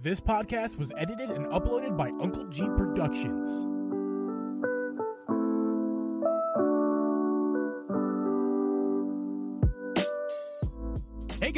This podcast was edited and uploaded by Uncle Geeb Productions.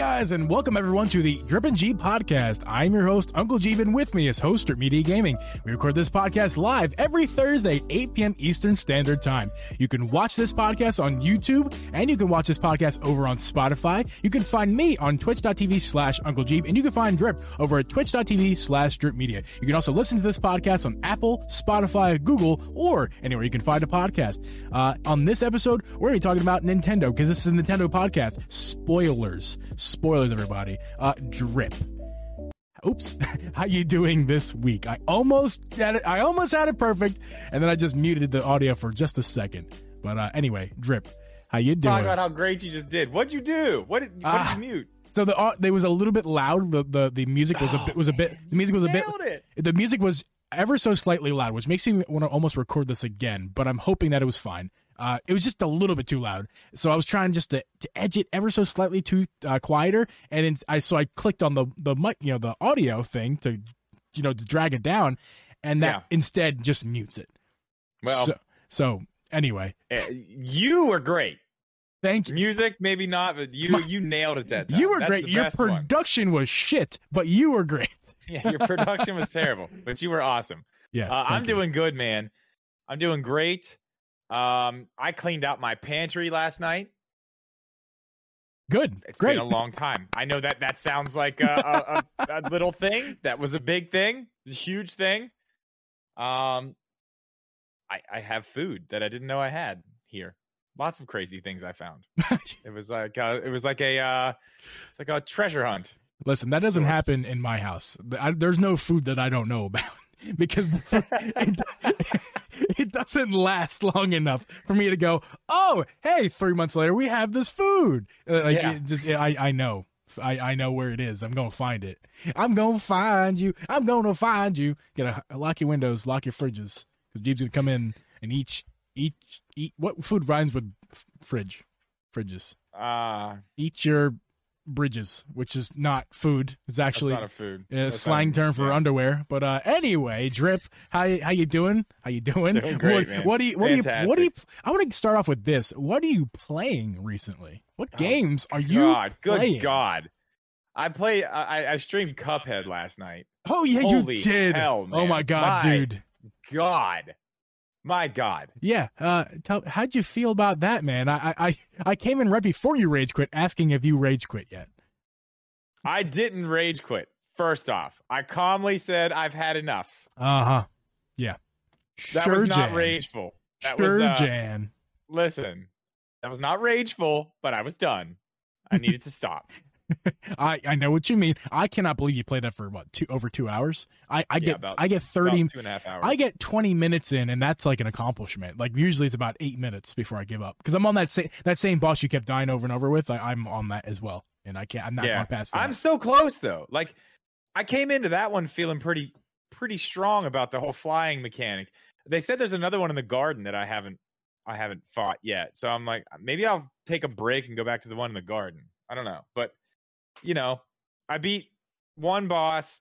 Guys, and welcome everyone to the Drip and Geeb podcast. I'm your host, Uncle and with me is host Drip Media Gaming. We record this podcast live every Thursday, 8 p.m. Eastern Standard Time. You can watch this podcast on YouTube, and you can watch this podcast over on Spotify. You can find me on twitch.tv slash Uncle Geeb, and you can find Drip over at twitch.tv slash Drip Media. You can also listen to this podcast on Apple, Spotify, Google, or anywhere you can find a podcast. Uh, on this episode, we're going to be talking about Nintendo, because this is a Nintendo podcast. Spoilers, everybody. Uh, drip. Oops. How you doing this week? I almost had it. I almost had it perfect, and then I just muted the audio for just a second. But uh, anyway, drip. How you doing? Talk about how great you just did. What'd you do? What did, what Ah. did you mute? So the uh, they was a little bit loud. The the, the music was a bit was a bit. The music was a bit. It. The music was ever so slightly loud, which makes me want to almost record this again. But I'm hoping that it was fine. Uh, it was just a little bit too loud, so I was trying just to, to edge it ever so slightly to uh, quieter, and then I so I clicked on the the mic, you know, the audio thing to, you know, to drag it down, and that Yeah. instead just mutes it. Well, so, so anyway, eh, you were great. thank you. Music, maybe not, but you My- you nailed it that time. You were That's great. Your best one. production was shit, but you were great. Yeah, your production was terrible, but you were awesome. Yes, Uh, I'm you. doing good, man. I'm doing great. Um, I cleaned out my pantry last night. good. It's great. been a long time. I know that that sounds like a, a, a, a little thing. That was a big thing, a huge thing. Um, I I have food that I didn't know I had here. Lots of crazy things I found. it was like uh, it was like a uh, it's like a treasure hunt. Listen, that doesn't happen in my house. I, there's no food that I don't know about because the it, it doesn't last long enough for me to go. Oh, hey! Three months later, we have this food. Uh, Like, Yeah. it just, I I know. I, I know where it is. I'm gonna find it. I'm gonna find you. I'm gonna find you. Gotta lock your windows, lock your fridges, because Geeb's gonna come in and each each eat. What food rhymes with f- fridge? Fridges. Uh, Eat your bridges, which is not food. It's that's actually not a food. a That's slang not- term for yeah. underwear. But uh, anyway, drip. How you- how you doing? How you doing? Doing great, what, man. what do you what do you what do you? I want to start off with this. What are you playing recently? What Oh, games are you God, playing? good God. I play. I, I- I streamed Cuphead last night. Oh yeah, Holy you did. hell, Oh my god, My dude. God, my God. Yeah. Uh, tell how'd you feel about that, man? I I I- came in right before you rage quit, asking if you rage quit yet. I didn't rage quit. First off, I calmly said I've had enough. Uh huh. Yeah. That sure, was not Jan. rageful. That sure, was uh, Jan. listen. That was not rageful, but I was done. I needed to stop. I, I know what you mean. I cannot believe you played that for what two over two hours. I, I Yeah, get about- I get thirty two and a half hours. I get twenty minutes in, and that's like an accomplishment. Like usually it's about eight minutes before I give up because I'm on that same that same boss you kept dying over and over with. I, I'm on that as well, and I can't. I'm not yeah, going past that. I'm so close though. Like I came into that one feeling pretty pretty strong about the whole flying mechanic. They said there's another one in the garden that I haven't I haven't fought yet. So I'm like maybe I'll take a break and go back to the one in the garden. I don't know. But you know, I beat one boss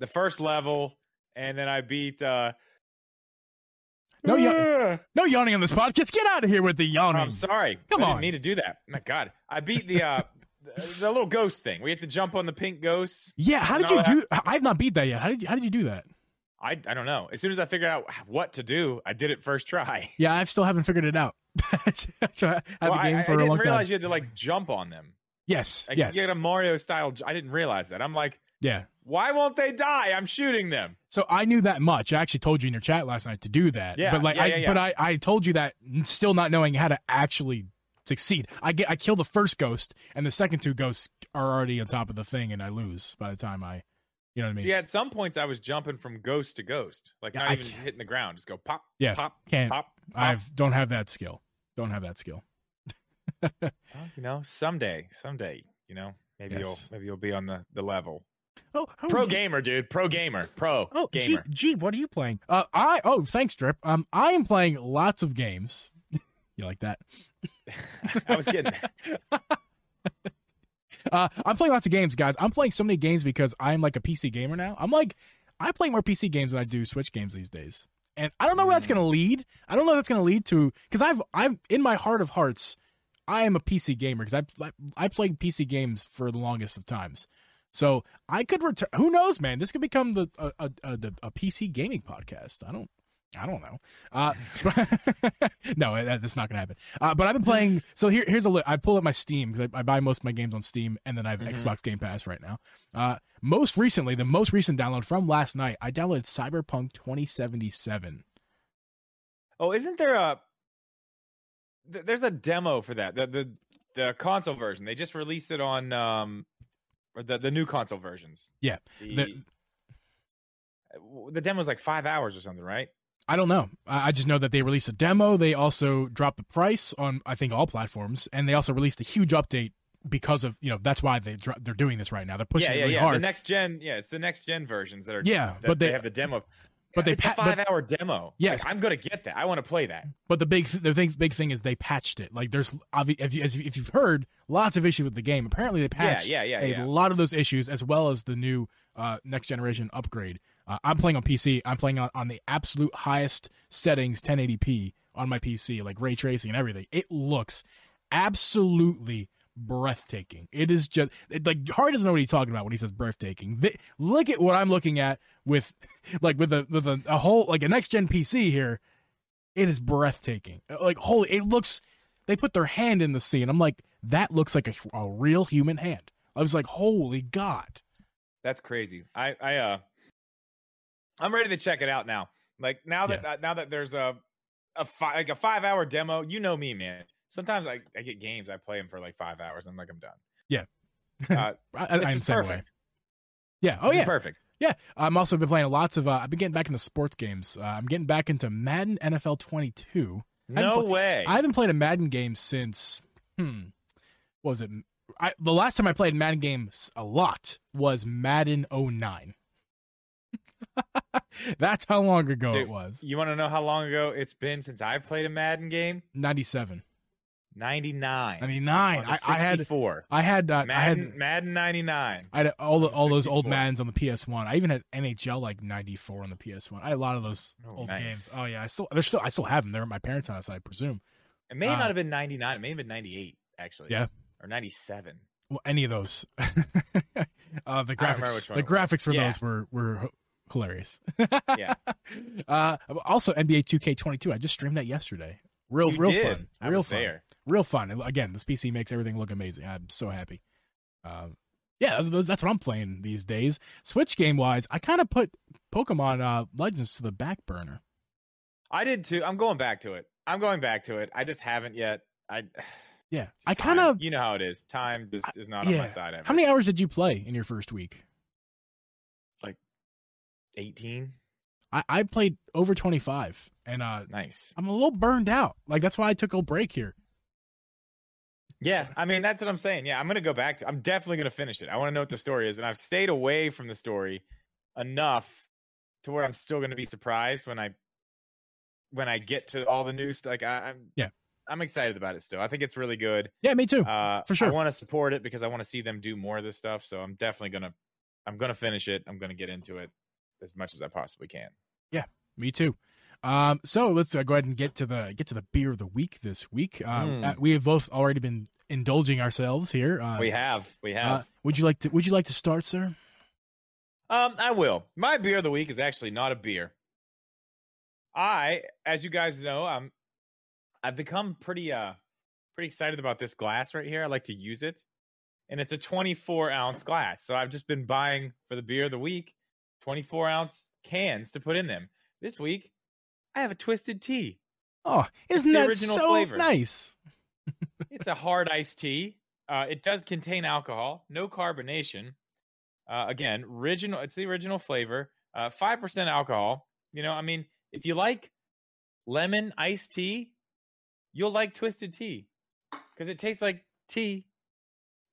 the first level and then I beat uh No, no yawning on this podcast. Get out of here with the yawning. I'm sorry. Come I on. didn't mean to do that. My God. I beat the uh the, the little ghost thing. We have to jump on the pink ghosts. yeah, how did you I- do? I've not beat that yet. How did you, how did you do that? I I don't know. As soon as I figured out what to do, I did it first try. Yeah, I still haven't figured it out. so I Well, the I, game I- for I a didn't realize time. you had to like jump on them. Yes, Like, yes, You get a Mario style. I didn't realize that. I'm like, yeah. why won't they die? I'm shooting them. So I knew that much. I actually told you in your chat last night to do that. Yeah, but like, yeah, I, yeah, but I, I told you that still not knowing how to actually succeed. I get, I kill the first ghost, and the second two ghosts are already on top of the thing, and I lose by the time I, you know what I mean? See, at some points I was jumping from ghost to ghost, like not I even hitting the ground. Just go pop, Yeah, pop, can't. pop. pop. I don't have that skill. Don't have that skill. Well, you know, someday, someday, you know, maybe Yes. you'll maybe you'll be on the the level. Oh, Pro you- gamer, dude. Pro gamer. Pro Oh, gamer. Geeb, what are you playing? Uh, I oh, thanks, Drip. Um, I am playing lots of games. you like that? I was kidding. uh, I'm playing lots of games, guys. I'm playing so many games because I'm like a PC gamer now. I'm like, I play more PC games than I do Switch games these days, and I don't know where that's Mm. going to lead. I don't know if that's going to lead to because I've I'm in my heart of hearts, I am a PC gamer because I, I I played PC games for the longest of times. So I could return. Who knows, man? This could become the a, a, a, the- a PC gaming podcast. I don't. I don't know. Uh, no, that, that's not gonna happen. Uh, but I've been playing. So here, here's a. Li- I pull up my Steam because I, I buy most of my games on Steam, and then I have Mhm. Xbox Game Pass right now. Uh, most recently, the most recent download from last night, I downloaded Cyberpunk 2077. Oh, isn't there a? Th- There's a demo for that. The the the console version. They just released it on um, or the the new console versions. Yeah, The the- the demo's like five hours or something, right? I don't know. I just know that they released a demo. They also dropped the price on I think all platforms, and they also released a huge update because of you know that's why they they're doing this right now. They're pushing yeah, it yeah, really yeah. hard. The next gen, yeah, it's the next gen versions that are. Yeah, that but they, they- have the demo. But they it's pa- a but- five hour demo. Yes. Like, I'm gonna get that. I want to play that. But the big the thing, big thing is they patched it. Like there's if, you, if you've heard lots of issues with the game. Apparently they patched yeah, yeah, a yeah. lot of those issues as well as the new uh, next generation upgrade. Uh, I'm playing on PC. I'm playing on, on the absolute highest settings, 1080p on my PC, like ray tracing and everything. It looks absolutely breathtaking. It is just it, like Hardy doesn't know what he's talking about when he says breathtaking. Th- look at what I'm looking at with like with a with a, a whole like a next gen PC here. It is breathtaking. Like holy, it looks. They put their hand in the sea, and I'm like, that looks like a, a real human hand. I was like, holy god. That's crazy. I, I, uh, I'm ready to check it out now. Like now that uh, now that there's a a fi- like a five hour demo. You know me, man. Sometimes I, I get games. I play them for like five hours. And I'm like, I'm done. Yeah. Uh, I, I, this I'm is the same way. Yeah. Oh This is yeah. perfect. Yeah. I'm also been playing lots of. Uh, I've been getting back into sports games. Uh, I'm getting back into Madden NFL 22. I haven't No pl- way. I haven't played a Madden game since. Hmm. What was it? I, the last time I played Madden games a lot was Madden 09. That's how long ago Dude, it was. you want to know how long ago it's been since I played a Madden game? 97. 99. 99. On the I, I had. four. I had. Uh, I Madden, had. Madden 99. I had all the, all those old 64. Maddens on the PS1. I even had NHL like '94 on the PS1. I had a lot of those Oh, old nice. games. Oh yeah, I still they're still I still have them. They're at my parents' house, I presume. It may Uh, not have been 99. It may have been 98, actually. Yeah. Or 97. Well, any of those. uh, the graphics, the graphics for Yeah. those were were hilarious. Yeah. Uh, also NBA 2K22. I just streamed that yesterday. Real, You real did. fun. I Real fun. there. Real fun. Again, this PC makes everything look amazing. I'm so happy. Um, yeah, that's, that's what I'm playing these days. Switch game wise, I kind of put Pokemon uh, Legends to the back burner. I did too. I'm going back to it. I'm going back to it. I just haven't yet. I Yeah, I kind of. you know how it is. Time just is not on yeah. my side ever. How many hours did you play in your first week? Like 18. I, I played over 25, and uh, Nice. I'm a little burned out. Like that's why I took a break here. Yeah, I mean that's what I'm saying. Yeah, I'm gonna go back to. I'm definitely gonna finish it. I want to know what the story is, and I've stayed away from the story enough to where I'm still gonna be surprised when I when I get to all the news. Like I, I'm Yeah. I'm excited about it still. I think it's really good. Yeah, me too. Uh, For sure. I want to support it because I want to see them do more of this stuff. So I'm definitely gonna I'm gonna finish it. I'm gonna get into it as much as I possibly can. Yeah, me too. Um, so let's uh, go ahead and get to the get to the beer of the week this week. Um, Mm. uh, we have both already been indulging ourselves here. Uh, we have, we uh, have. would you like to Would you like to start, sir? Um, I will. My beer of the week is actually not a beer. I, as you guys know, I'm I've become pretty uh pretty excited about this glass right here. I like to use it. And it's a 24 ounce glass. So I've just been buying for the beer of the week 24 ounce cans to put in them. This week, I have a twisted tea. Oh, isn't that so flavor. nice? It's a hard iced tea. Uh, it does contain alcohol, no carbonation. Uh, again, original. It's the original flavor. Uh, Five percent alcohol. You know, I mean, if you like lemon iced tea, you'll like twisted tea because it tastes like tea,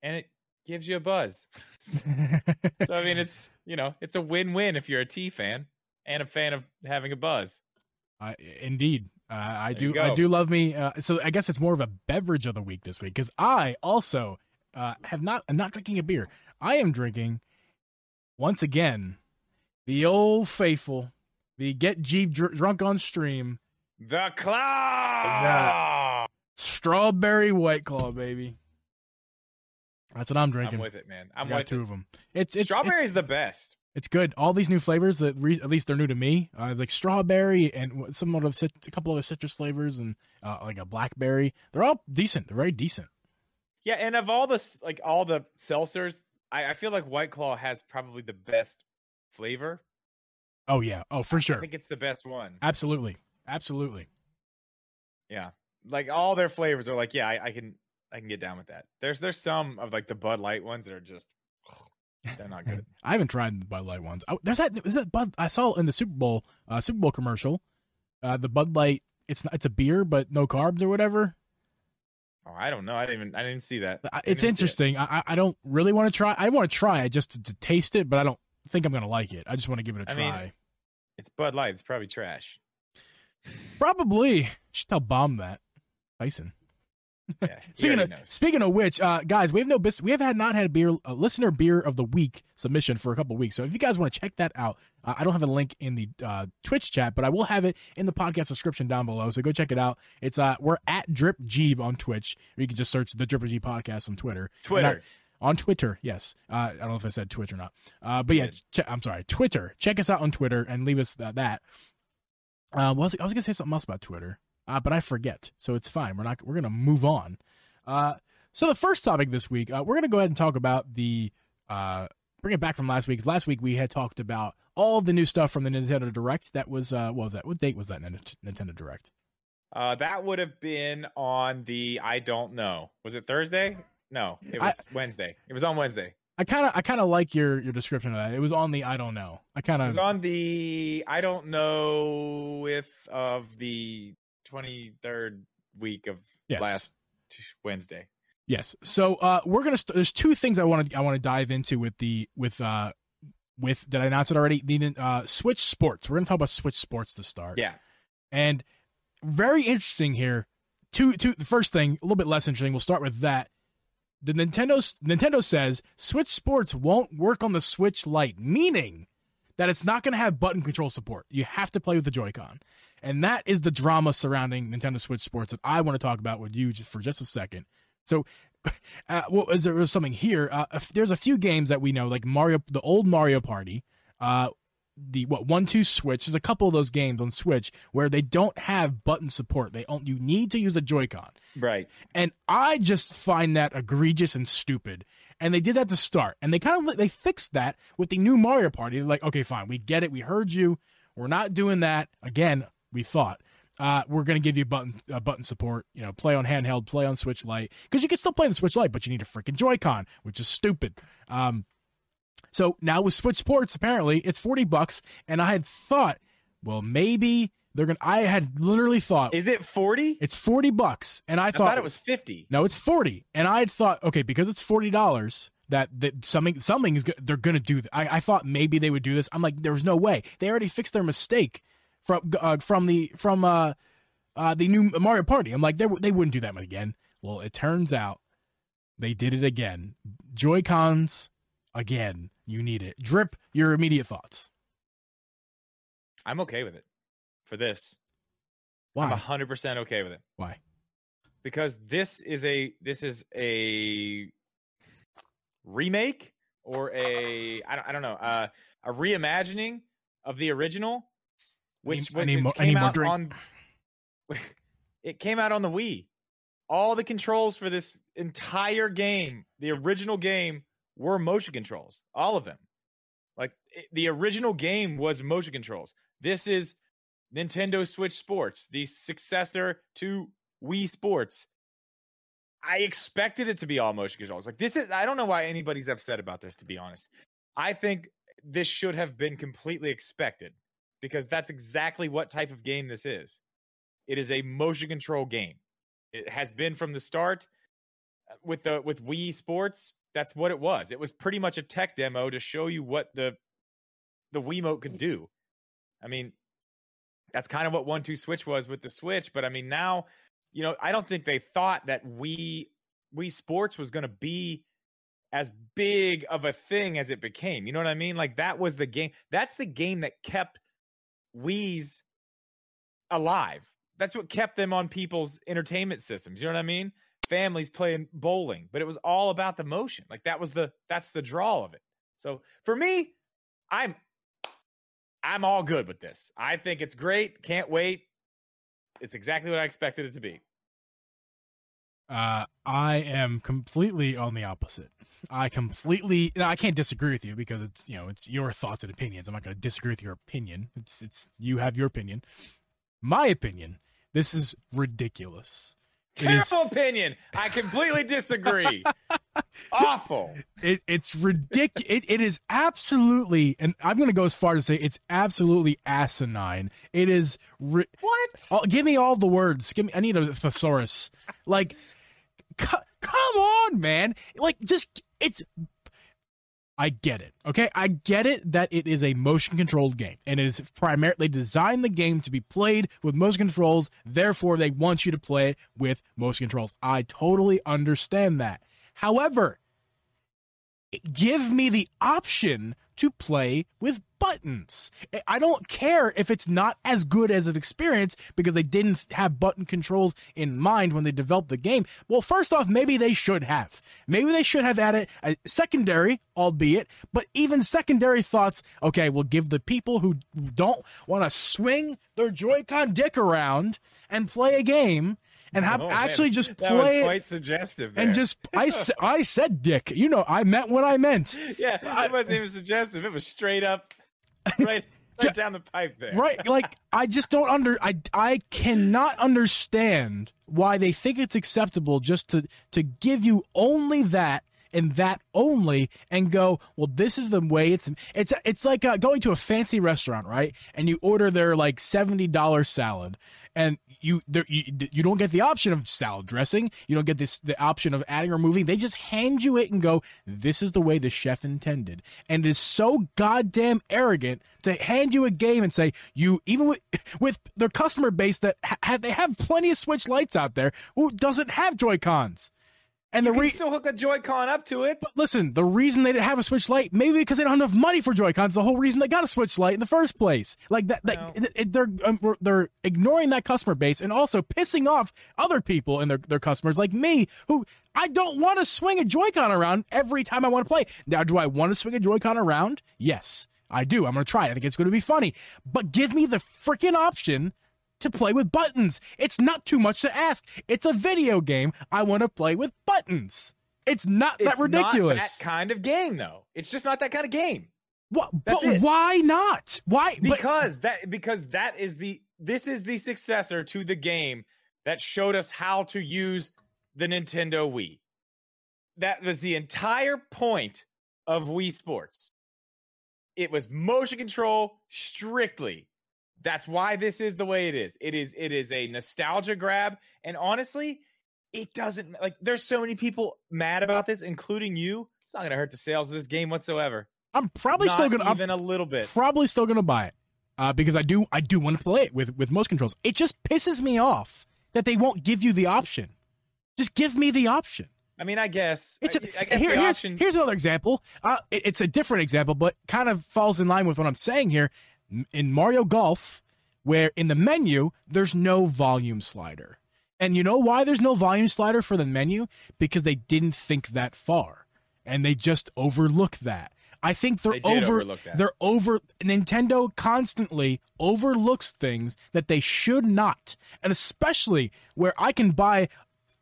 and it gives you a buzz. so I mean, it's you know, it's a win-win if you're a tea fan and a fan of having a buzz. I, indeed, uh, I There do. I do love me. Uh, so I guess it's more of a beverage of the week this week because I also uh, have not. I'm not drinking a beer. I am drinking once again the old faithful, the get Geeb dr- drunk on stream, the cloud, strawberry white claw, baby. That's what I'm drinking. I'm with it, man. I'm with two it. of them. It's it's strawberry it's, the best. It's good. All these new flavors that re- at least they're new to me, uh, like strawberry and some of cit- a couple of citrus flavors and uh, like a blackberry. They're all decent. They're very decent. Yeah, and of all the like all the seltzers, I, I feel like White Claw has probably the best flavor. Oh yeah. Oh for sure. I think it's the best one. Absolutely. Absolutely. Yeah, like all their flavors are like, yeah, I, I can I can get down with that. There's there's some of like the Bud Light ones that are just they're not good. I haven't tried the Bud Light ones. Oh, there's that. Is that Bud? I saw in the Super Bowl uh, Super Bowl commercial. Uh, the Bud Light. It's not, it's a beer, but no carbs or whatever. Oh, I don't know. I didn't even I didn't see that. I it's interesting. It. I I don't really want to try. I want to try it just to, to, taste it, but I don't think I'm gonna like it. I just want to give it a try. Mean, it's Bud Light. It's probably trash. Probably. Just tell bomb that, Tyson. Yeah, speaking of knows. speaking of which, uh, guys, we have no bis- we have had not had a beer a listener beer of the week submission for a couple weeks. So if you guys want to check that out, uh, I don't have a link in the uh, Twitch chat, but I will have it in the podcast description down below. So go check it out. It's uh we're at Drip Geeb on Twitch, or you can just search the Dripper G podcast on Twitter. Twitter. on Twitter, yes. Uh, I don't know if I said Twitch or not. Uh, but yeah, ch- I'm sorry, Twitter. Check us out on Twitter and leave us th- that. Uh, was I was gonna say something else about Twitter, uh, but I forget, so it's fine. We're not. We're gonna move on. Uh, so the first topic this week, uh, we're gonna go ahead and talk about the uh, bring it back from last week. Last week we had talked about all the new stuff from the Nintendo Direct. That was uh, what was that? What date was that Nintendo Direct? Uh, that would have been on the I don't know. Was it Thursday? No, it was I, Wednesday. It was on Wednesday. I kind of I kind of like your your description of that. It was on the I don't know. I kind of was on the I don't know if of the 23rd week of yes. last Wednesday. Yes. So uh, we're gonna. St- there's two things I want to I want to dive into with the with uh with did I announce it already? The uh, Switch Sports. We're gonna talk about Switch Sports to start. Yeah. And very interesting here. Two two. The first thing a little bit less interesting. We'll start with that. The Nintendo Nintendo says Switch Sports won't work on the Switch Lite, meaning that it's not going to have button control support. You have to play with the Joy-Con. And that is the drama surrounding Nintendo Switch Sports that I want to talk about with you just for just a second. So, uh, well, is there was something here? Uh, there's a few games that we know, like Mario, the old Mario Party, uh, the what one two Switch. There's a couple of those games on Switch where they don't have button support. They don't. you need to use a Joy-Con, right? And I just find that egregious and stupid. And they did that to start, and they kind of they fixed that with the new Mario Party. They're like, okay, fine, we get it, we heard you. We're not doing that again we thought. Uh, we're going to give you button uh, button support. You know, play on handheld, play on Switch Lite, because you can still play the Switch Lite, but you need a freaking Joy-Con, which is stupid. Um, so now with Switch Sports, apparently it's forty bucks, and I had thought, well, maybe they're gonna. I had literally thought, is it forty? It's forty bucks, and I, I thought, thought it was fifty. No, it's forty, and I had thought, okay, because it's forty dollars, that, that something something is they're gonna do. I, I thought maybe they would do this. I'm like, there's no way. They already fixed their mistake from uh, from the from uh, uh, the new Mario Party. I'm like they they wouldn't do that again. Well, it turns out they did it again. Joy Cons again. You need it. Drip. Your immediate thoughts. I'm okay with it for this. Why? I'm hundred percent okay with it. Why? Because this is a this is a remake or a I don't, I don't know uh, a reimagining of the original which any, when any, it came out on it came out on the Wii. All the controls for this entire game, the original game, were motion controls. All of them. Like it, the original game was motion controls. This is Nintendo Switch Sports, the successor to Wii Sports. I expected it to be all motion controls. Like this is I don't know why anybody's upset about this to be honest. I think this should have been completely expected because that's exactly what type of game this is. It is a motion control game. It has been from the start uh, with the with Wii Sports. That's what it was. It was pretty much a tech demo to show you what the the Wiimote could do. I mean, that's kind of what One Two Switch was with the Switch. But I mean, now, you know, I don't think they thought that Wii Wii Sports was going to be as big of a thing as it became. You know what I mean? Like that was the game. That's the game that kept Wii's alive. That's what kept them on people's entertainment systems. You know what I mean? Families playing bowling, but it was all about the motion. Like that was the that's the draw of it. So for me, I'm I'm all good with this. I think it's great. Can't wait. It's exactly what I expected it to be. Uh, I am completely on the opposite. I completely I can't disagree with you because it's you know it's your thoughts and opinions. I'm not going to disagree with your opinion. It's it's you have your opinion. My opinion. This is ridiculous. Terrible is, opinion. I completely disagree. Awful. It, it's ridiculous. It, it is absolutely, and I'm going to go as far as to say it's absolutely asinine. It is ri- what? Oh, give me all the words. Give me. I need a thesaurus. Like, c- come on, man. Like, just it's I get it. Okay, I get it that it is a motion controlled game and it is primarily designed the game to be played with motion controls. Therefore, they want you to play with motion controls. I totally understand that. However, give me the option to play with buttons. I don't care if it's not as good as an experience because they didn't have button controls in mind when they developed the game. Well, first off, maybe they should have. Maybe they should have added a secondary, albeit, but even secondary thoughts, okay, we'll give the people who don't want to swing their Joy-Con dick around and play a game and have oh, actually man. just play that quite suggestive there. and just I I said dick. You know, I meant what I meant. Yeah, it wasn't even suggestive. It was straight up, right, right down the pipe there. Right, like I just don't under I I cannot understand why they think it's acceptable just to to give you only that and that only and go well this is the way it's it's it's like uh, going to a fancy restaurant right and you order their like $70 salad and you there you, you don't get the option of salad dressing. You don't get this the option of adding or moving. They just hand you it and go, "This is the way the chef intended." And it is so goddamn arrogant to hand you a game and say you even with with their customer base that ha- they have plenty of Switch Lites out there who doesn't have Joy Cons. And you the re- still hook a Joy-Con up to it. But listen, the reason they didn't have a Switch Lite, maybe because they don't have enough money for Joy-Cons. The whole reason they got a Switch Lite in the first place. Like that, that no. it, it, they're um, they're ignoring that customer base and also pissing off other people and their their customers like me, who I don't want to swing a Joy-Con around every time I want to play. Now, do I want to swing a Joy-Con around? Yes, I do. I'm going to try it. I think it's going to be funny. But give me the freaking option to play with buttons. It's not too much to ask. It's a video game. I want to play with buttons. It's not it's that ridiculous. Not that kind of game, though. It's just not that kind of game. What? That's but it. why not? Why? Because but, that because that is the this is the successor to the game that showed us how to use the Nintendo Wii. That was the entire point of Wii Sports. It was motion control strictly. That's why this is the way it is. It is it is a nostalgia grab and honestly, it doesn't like there's so many people mad about this including you. It's not going to hurt the sales of this game whatsoever. I'm probably not still going to even I'm a little bit. Probably still going to buy it. Uh, because I do I do want to play it with with most controls. It just pisses me off that they won't give you the option. Just give me the option. I mean, I guess. It's a, I, guess here, here's, option... here's another example. Uh, it, it's a different example, but kind of falls in line with what I'm saying here in Mario Golf, where in the menu, there's no volume slider. And you know why there's no volume slider for the menu? Because they didn't think that far. And they just overlooked that. I think they're they over they're over Nintendo constantly overlooks things that they should not. And especially where I can buy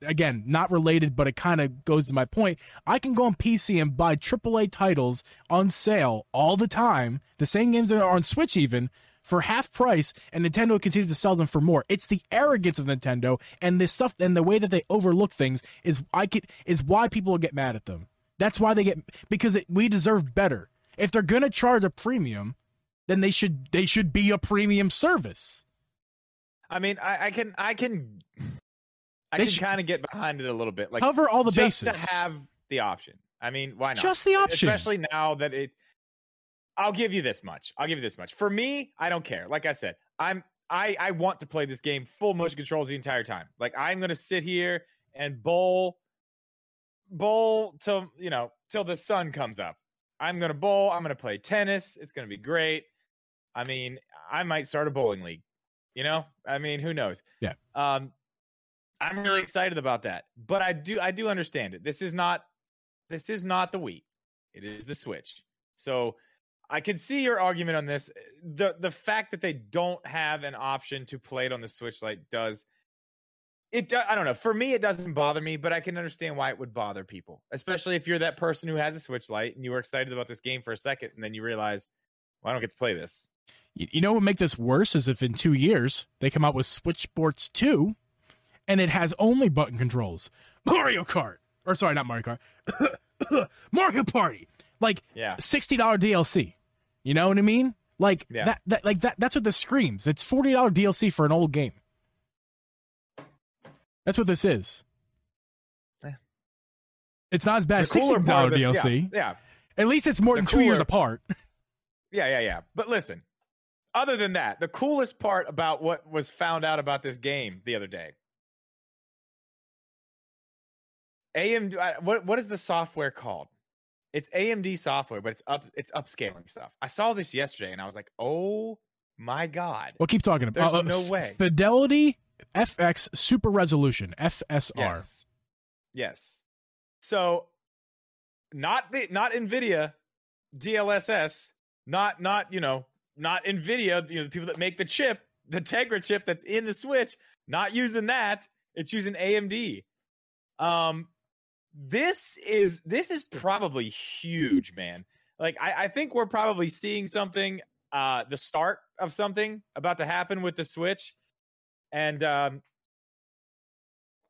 again, not related, but it kind of goes to my point. I can go on PC and buy AAA titles on sale all the time, the same games that are on Switch even, for half price, and Nintendo continues to sell them for more. It's the arrogance of Nintendo and this stuff and the way that they overlook things is I could is why people get mad at them. That's why they get because it, we deserve better. If they're gonna charge a premium, then they should they should be a premium service. I mean, I, I can I can I they can kind of get behind it a little bit. Like cover all the just bases to have the option. I mean, why not? Just the option, especially now that it. I'll give you this much. I'll give you this much. For me, I don't care. Like I said, I'm I I want to play this game full motion controls the entire time. Like I'm gonna sit here and bowl bowl till you know till the sun comes up. I'm gonna bowl. I'm gonna play tennis. It's gonna be great. I mean, I might start a bowling league. You know, I mean, who knows? Yeah. Um, I'm really excited about that. But I do, I do understand it. This is not, this is not the Wii. It is the Switch. So I can see your argument on this. The the fact that they don't have an option to play it on the Switch Lite does it I don't know. For me, it doesn't bother me, but I can understand why it would bother people, especially if you're that person who has a Switch Lite and you were excited about this game for a second, and then you realize, well, I don't get to play this. You, know what would make this worse is if in two years they come out with Switch Sports 2 and it has only button controls. Mario Kart. Or sorry, not Mario Kart. Mario Party. Like Yeah. $60 DLC. You know what I mean? Like Yeah. that, that like that that's what this screams. It's $40 DLC for an old game. That's what this is. Yeah. It's not as bad as $60 this- DLC. Yeah, yeah. At least it's more The than two years apart. Yeah, yeah, yeah. But listen, other than that, the coolest part about what was found out about this game the other day. AMD what what is the software called? It's AMD software, but it's up it's upscaling stuff. I saw this yesterday and I was like, "Oh my god." Well, keep talking about There's uh, no way. Fidelity FX Super Resolution FSR. Yes. Yes. So not the not Nvidia DLSS, not not, you know, not Nvidia, you know, the people that make the chip, the Tegra chip that's in the Switch, not using that. It's using AMD. Um this is this is probably huge, man. Like I, I think we're probably seeing something, uh, the start of something about to happen with the Switch. And um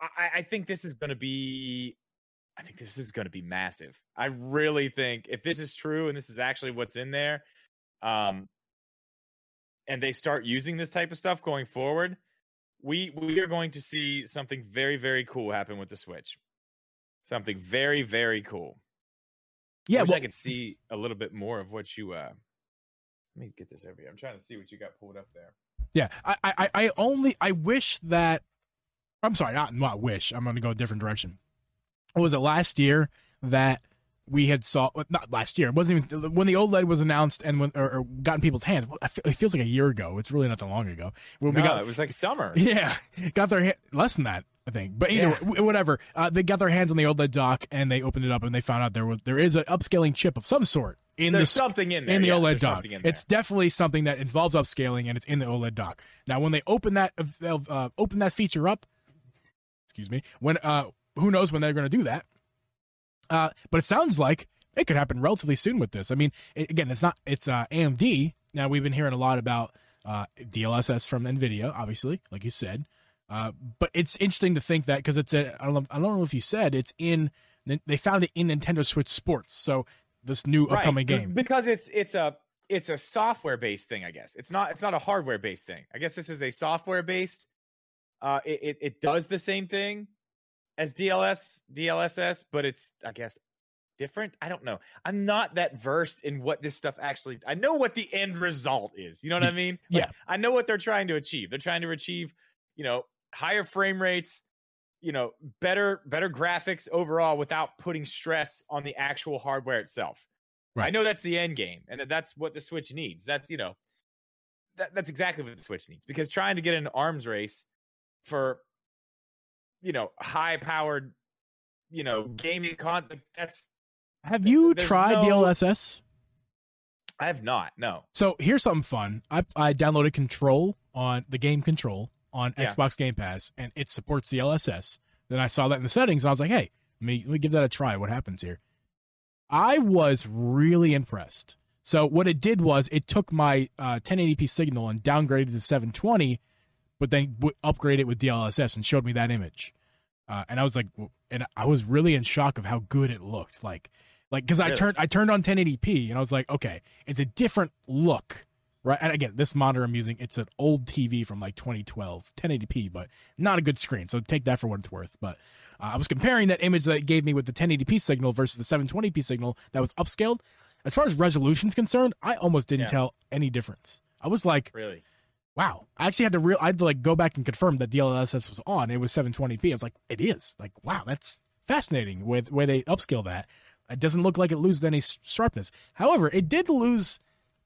I, I think this is going to be I think this is going to be massive. I really think if this is true and this is actually what's in there, um, and they start using this type of stuff going forward, we we are going to see something very very cool happen with the Switch. Something very very cool. Yeah, I wish well, I could see a little bit more of what you. uh Let me get this over here. I'm trying to see what you got pulled up there. yeah. I, I, I only I wish that. I'm sorry, not not wish. I'm going to go a different direction. What was it last year that we had saw? Not last year. It wasn't even when the OLED was announced and when or, or got in people's hands. It feels like a year ago. It's really not that long ago. When we no, got it was like summer. Yeah, got their hand, less than that, I think. But either Yeah. way, whatever, uh, they got their hands on the OLED dock and they opened it up and they found out there was there is an upscaling chip of some sort in There's the something in there in the yeah, OLED dock. something in there. It's definitely something that involves upscaling and it's in the OLED dock. Now, when they open that uh, uh, open that feature up, excuse me, when uh, who knows when they're going to do that? Uh, but it sounds like it could happen relatively soon with this. I mean, it, again, it's not it's uh, AMD. Now we've been hearing a lot about uh, DLSS from Nvidia, obviously, like you said. Uh, but it's interesting to think that because it's a I don't know, I don't know if you said it's in they found it in Nintendo Switch Sports. So this new upcoming game. because it's it's a it's a software based thing i guess it's not it's not a hardware based thing i guess this is a software based uh it, it, it does the same thing as dls dlss but it's i guess different? I don't know. I'm not that versed in what this stuff actually i know what the end result is. You know what i mean? Like, Yeah. i know what they're trying to achieve. They're trying to achieve you know higher frame rates you know better better graphics overall without putting stress on the actual hardware itself. Right. I know that's the end game, and that's what the Switch needs. That's you know, that, that's exactly what the Switch needs because trying to get an arms race for you know high powered you know gaming content that's Have you tried no- DLSS? I have not no So here's something fun. I I downloaded Control on the game Control on Yeah. Xbox Game Pass, and it supports the DLSS. Then I saw that in the settings, and I was like, hey, let me let me give that a try. What happens here? I was really impressed. So what it did was it took my uh, 1080p signal and downgraded to 720, but then w- upgraded it with DLSS and showed me that image. Uh, and I was like, and I was really in shock of how good it looked. Like, like because I turned I turned on 1080p and I was like, okay, it's a different look, right? And again, this monitor I'm using, it's an old TV from like 2012, 1080p, but not a good screen. So take that for what it's worth. But uh, I was comparing that image that it gave me with the 1080p signal versus the 720p signal that was upscaled. As far as resolution's concerned, I almost didn't Yeah. tell any difference. I was like, really wow. I actually had to real I had to like go back and confirm that DLSS was on. It was 720p. I was like, it is. Like, wow, that's fascinating with where they upscale that. It doesn't look like it loses any sharpness. However, it did lose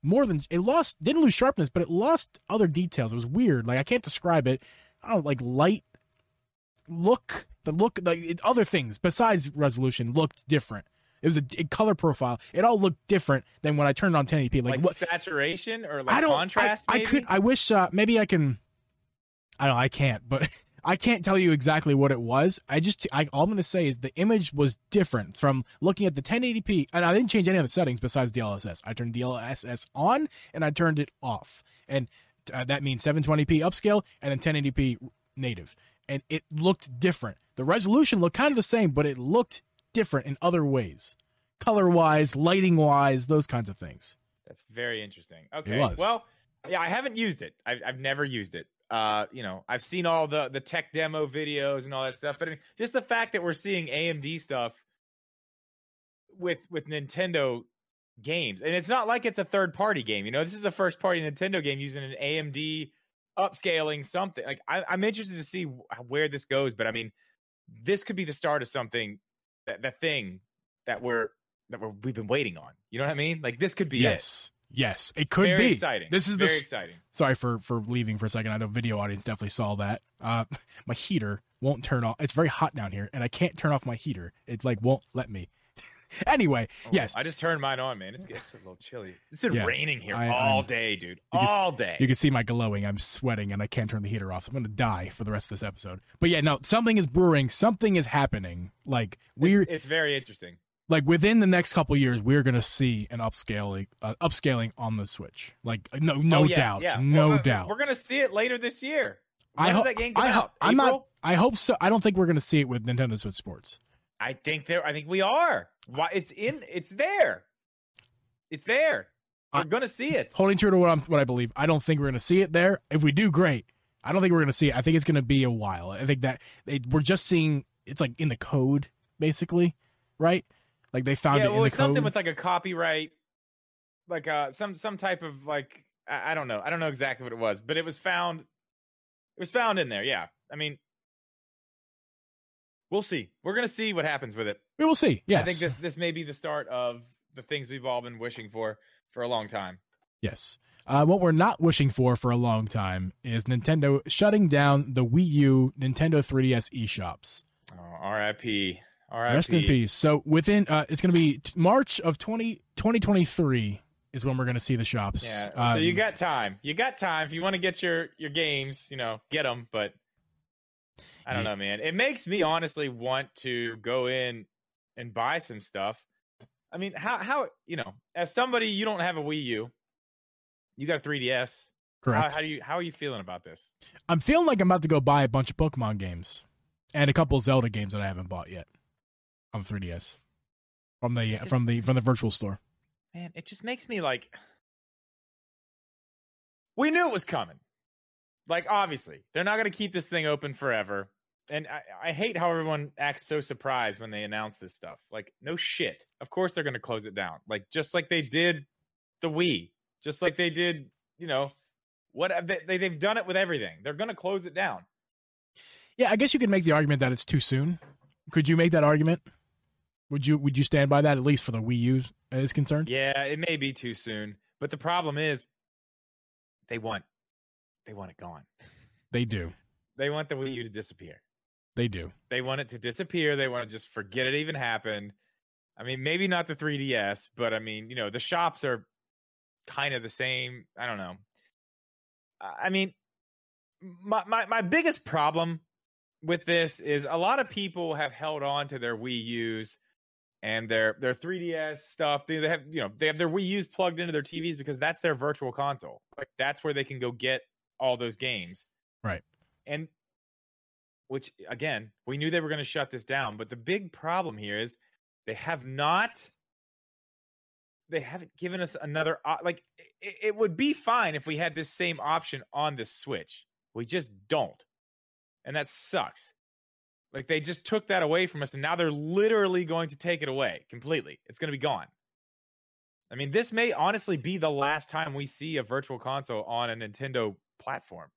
more than it lost. Didn't lose sharpness, but it lost other details. It was weird. Like I can't describe it. I don't like light look. The look, like other things besides resolution looked different. It was a, color profile. It all looked different than when I turned on 1080p. Like, like what saturation or like I don't, contrast? I, I could. I wish. Uh, maybe I can. I don't. know. I can't. But I can't tell you exactly what it was. I just. I, all I'm going to say is the image was different from looking at the 1080p, and I didn't change any of the settings besides DLSS. I turned DLSS on and I turned it off, and uh, that means 720p upscale and then 1080p native, and it looked different. The resolution looked kind of the same, but it looked different in other ways, color wise, lighting wise, those kinds of things. That's very interesting. Okay, well, yeah, I haven't used it. I've, I've never used it. Uh, you know, I've seen all the the tech demo videos and all that stuff, but I mean, just the fact that we're seeing AMD stuff with with Nintendo games, and it's not like it's a third party game. You know, this is a first party Nintendo game using an AMD upscaling something. Like, I, I'm interested to see where this goes, but I mean, this could be the start of something that the thing that we're that we're we've been waiting on. You know what I mean? Like this could be yes. It. Yes, it could Very be exciting. This is Very the exciting. Sorry for for leaving for a second. I know video audience definitely saw that. Uh, my heater won't turn off. It's very hot down here, and I can't turn off my heater. It like won't let me. anyway, oh, yes, I just turned mine on, man. It's, it's a little chilly. It's been yeah, raining here I, all I'm, day, dude. All can, day. You can see my glowing. I'm sweating, and I can't turn the heater off. So I'm gonna die for the rest of this episode. But yeah, no, something is brewing. Something is happening. Like we're. It's, it's very interesting like within the next couple years, we're going to see an upscaling, uh, upscaling on the Switch. Like no, no oh, yeah, doubt, yeah. no well, doubt. We're going to see it later this year. When I hope that game come I ho- out? I'm not. I hope so. I don't think we're going to see it with Nintendo Switch Sports. I think there. I think we are. Why? It's in. It's there. It's there. We're going to see it. Holding true to what I'm, what I believe. I don't think we're going to see it there. If we do, great. I don't think we're going to see it. I think it's going to be a while. I think that they, we're just seeing. It's like in the code, basically, right? Like they found yeah, it well, in the something with like a copyright, like uh some some type of like I, I don't know. I don't know exactly what it was, but it was found. It was found in there. Yeah, I mean, we'll see. We're gonna see what happens with it. We will see. Yes, I think this this may be the start of the things we've all been wishing for for a long time. Yes. Uh, what we're not wishing for for a long time is Nintendo shutting down the Wii U Nintendo 3DS eShops. Oh, RIP. Rest in peace. So within, uh, it's going to be March of 20, 2023 is when we're going to see the shops. Yeah. Um, so you got time. You got time if you want to get your your games. You know, get them. But I don't know, man. It makes me honestly want to go in and buy some stuff. I mean, how how you know, as somebody you don't have a Wii U, you got a 3DS. Correct. How, how do you how are you feeling about this? I'm feeling like I'm about to go buy a bunch of Pokemon games and a couple Zelda games that I haven't bought yet on 3DS from the just, from the from the virtual store. Man, it just makes me like we knew it was coming. Like obviously, they're not going to keep this thing open forever. And I, I hate how everyone acts so surprised when they announce this stuff. Like, no shit. Of course they're going to close it down. Like just like they did the Wii, just like they did, you know, what they, they've done it with everything. They're going to close it down. Yeah, I guess you could make the argument that it's too soon. Could you make that argument? Would you would you stand by that at least for the Wii U uh, is concerned? Yeah, it may be too soon, but the problem is they want they want it gone. They do. They want the Wii U to disappear. They do. They want it to disappear. They want to just forget it even happened. I mean, maybe not the 3DS, but I mean, you know, the shops are kind of the same. I don't know. I mean, my my my biggest problem with this is a lot of people have held on to their Wii U's and their their 3DS stuff. They have you know they have their Wii U's plugged into their TVs because that's their virtual console. Like that's where they can go get all those games. Right. And which again, we knew they were going to shut this down, but the big problem here is they have not they haven't given us another like it, it would be fine if we had this same option on the Switch. We just don't. And that sucks. Like they just took that away from us, and now they're literally going to take it away completely. It's going to be gone. I mean, this may honestly be the last time we see a virtual console on a Nintendo platform.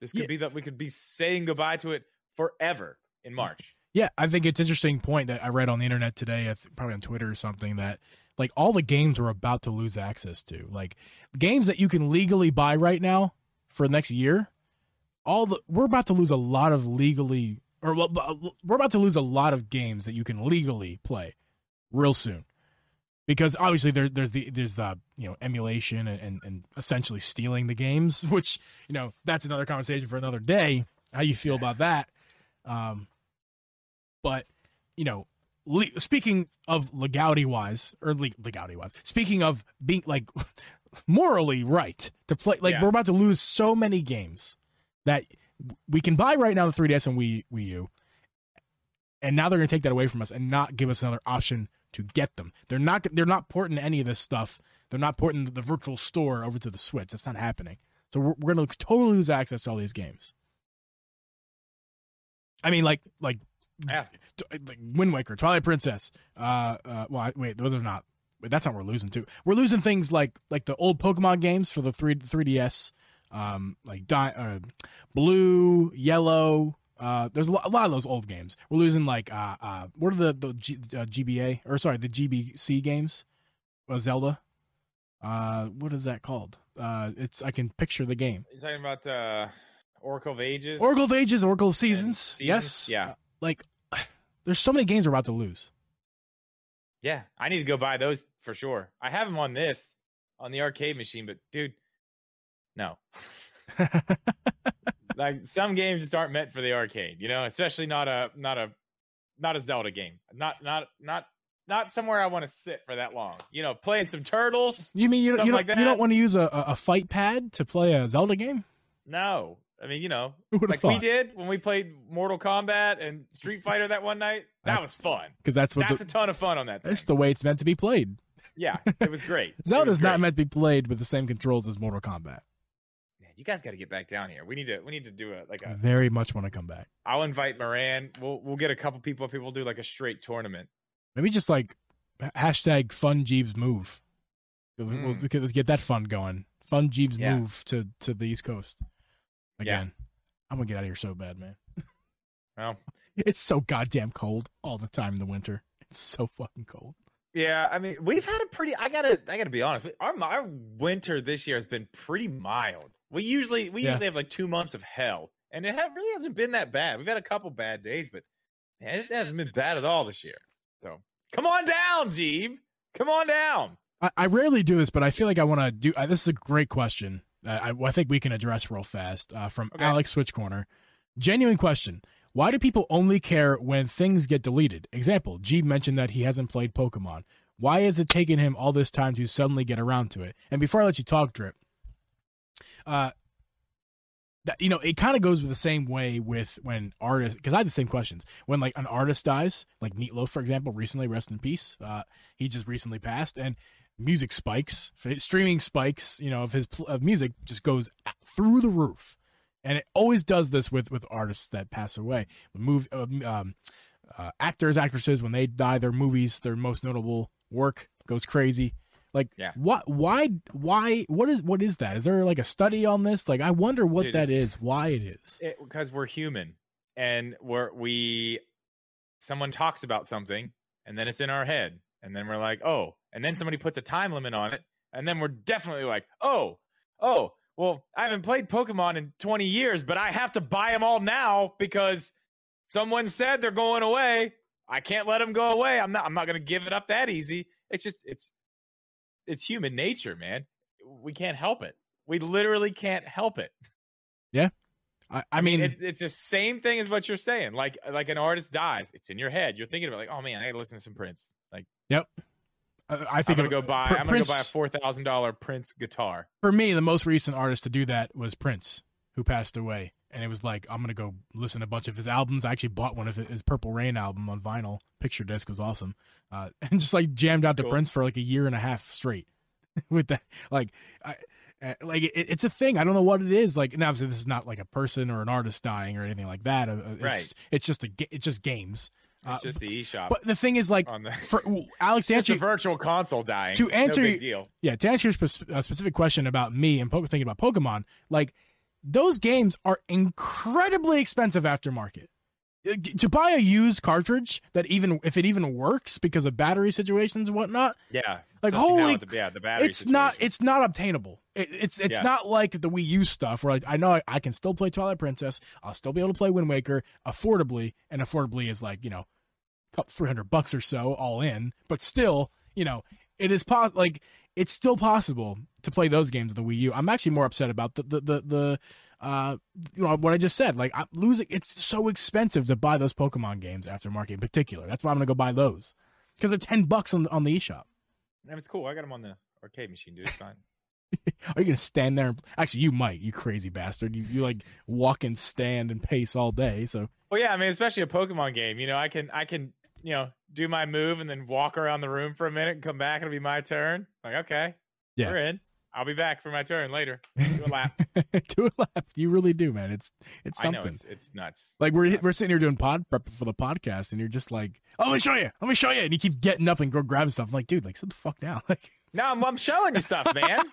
This could yeah. be that we could be saying goodbye to it forever in March. Yeah, I think it's interesting point that I read on the internet today, probably on Twitter or something, that like all the games we're about to lose access to, like games that you can legally buy right now for the next year, all the we're about to lose a lot of legally or we're about to lose a lot of games that you can legally play real soon because obviously there's there's the there's the you know emulation and, and, and essentially stealing the games which you know that's another conversation for another day how you feel about that um but you know le- speaking of legality wise or le- legality wise speaking of being like morally right to play like yeah. we're about to lose so many games that we can buy right now the 3ds and Wii, Wii U and now they're going to take that away from us and not give us another option to get them. They're not they're not porting any of this stuff. They're not porting the virtual store over to the Switch. That's not happening. So we're, we're going to totally lose access to all these games. I mean, like like yeah. like Wind Waker, Twilight Princess. Uh, uh well, wait, those are not. Wait, that's not what we're losing too. We're losing things like like the old Pokemon games for the three 3DS, um, like Di- uh, Blue, Yellow, uh, there's a lot, a lot, of those old games. We're losing like uh, uh, what are the the G, uh, GBA or sorry the GBC games? Uh, Zelda. Uh, what is that called? Uh, it's I can picture the game. You're talking about uh, Oracle of Ages. Oracle of Ages, Oracle of Seasons. Seasons? Yes. Yeah. Uh, like, there's so many games we're about to lose. Yeah, I need to go buy those for sure. I have them on this on the arcade machine, but dude, no. like some games just aren't meant for the arcade, you know, especially not a not a not a Zelda game. Not not not not somewhere I want to sit for that long. You know, playing some turtles. You mean you, you don't, like you don't want to use a, a fight pad to play a Zelda game? No. I mean, you know, like thought? we did when we played Mortal Kombat and Street Fighter that one night. That was fun because that's what that's the, a ton of fun on that. That's the way it's meant to be played. Yeah, it was great. Zelda's was great. not meant to be played with the same controls as Mortal Kombat you guys got to get back down here. We need to we need to do a like a. I very much want to come back. I'll invite Moran. We'll we'll get a couple people. People do like a straight tournament. Maybe just like hashtag Fun Geeb's move. Mm. We'll, we'll get that fun going. Fun Geeb's yeah. move to to the East Coast again. Yeah. I'm gonna get out of here so bad, man. Well, it's so goddamn cold all the time in the winter. It's so fucking cold. Yeah, I mean, we've had a pretty. I gotta, I gotta be honest. Our our winter this year has been pretty mild. We usually we yeah. usually have like two months of hell, and it ha- really hasn't been that bad. We've had a couple bad days, but man, it hasn't been bad at all this year. So come on down, Geeb. Come on down. I, I rarely do this, but I feel like I want to do. Uh, this is a great question. I, I, think we can address real fast uh, from okay. Alex Switch Corner. Genuine question. Why do people only care when things get deleted? Example, Geeb mentioned that he hasn't played Pokemon. Why is it taking him all this time to suddenly get around to it? And before I let you talk, Drip, uh, that you know, it kind of goes with the same way with when artists, because I had the same questions when like an artist dies, like Meatloaf, for example, recently, rest in peace. Uh, he just recently passed, and music spikes, streaming spikes, you know, of his of music just goes through the roof, and it always does this with with artists that pass away. Move, um, um, uh, actors, actresses, when they die, their movies, their most notable work goes crazy. Like, yeah. what? Why? Why? What is? What is that? Is there like a study on this? Like, I wonder what Dude, that is. Why it is? Because we're human, and we're we. Someone talks about something, and then it's in our head, and then we're like, oh, and then somebody puts a time limit on it, and then we're definitely like, oh, oh, well, I haven't played Pokemon in 20 years, but I have to buy them all now because someone said they're going away. I can't let them go away. I'm not. I'm not going to give it up that easy. It's just it's it's human nature, man. We can't help it. We literally can't help it. Yeah. I, I mean, it, it's the same thing as what you're saying. Like, like an artist dies, it's in your head. You're thinking about like, oh man, I got to listen to some Prince. Like, yep. Uh, I think I'm gonna go buy. Pr- I'm Prince, gonna go buy a four thousand dollar Prince guitar. For me, the most recent artist to do that was Prince, who passed away, and it was like I'm gonna go listen to a bunch of his albums. I actually bought one of his Purple Rain album on vinyl. Picture disc was awesome, uh, and just like jammed out to cool. Prince for like a year and a half straight. with that like I, uh, like it, it's a thing. I don't know what it is. Like, now obviously this is not like a person or an artist dying or anything like that. Uh, uh, it's, right. It's just a. It's just games. It's just the eShop. But the thing is, like, the, for Alex, to answer a virtual console dying. To answer, no big deal. Yeah, to answer your spe- uh, specific question about me and po- thinking about Pokemon, like those games are incredibly expensive aftermarket. Uh, to buy a used cartridge that even if it even works because of battery situations and whatnot. Yeah, like holy, the, yeah, the battery. it's not it's not obtainable. It, it's it's Yeah. not like the Wii U stuff where like, I know I, I can still play Twilight Princess. I'll still be able to play Wind Waker affordably, and affordably is like you know, three hundred bucks or so all in. But still, you know, it is pos- like it's still possible to play those games on the Wii U. I'm actually more upset about the the the, the uh you know what I just said. Like I'm losing. It's so expensive to buy those Pokemon games after market in particular. That's why I'm gonna go buy those because they're ten bucks on the, on the eShop. And it's cool. I got them on the arcade machine, dude. It's fine. Are you gonna stand there? And, actually, you might. You crazy bastard. You you like walk and stand and pace all day. So Well, yeah, I mean, especially a Pokemon game. You know, I can, I can, you know, do my move and then walk around the room for a minute and come back. It'll be my turn. Like, okay, Yeah. we're in. I'll be back for my turn later. Do a lap. do a lap. You really do, man. It's it's I know something. it's, it's nuts. Like we're nuts. we're sitting here doing pod prep for the podcast, and you're just like, "Oh, let me show you. Let me show you." And you keep getting up and go grab stuff. I'm like, dude, like sit the fuck down. Like, No, I'm, I'm showing you stuff, man.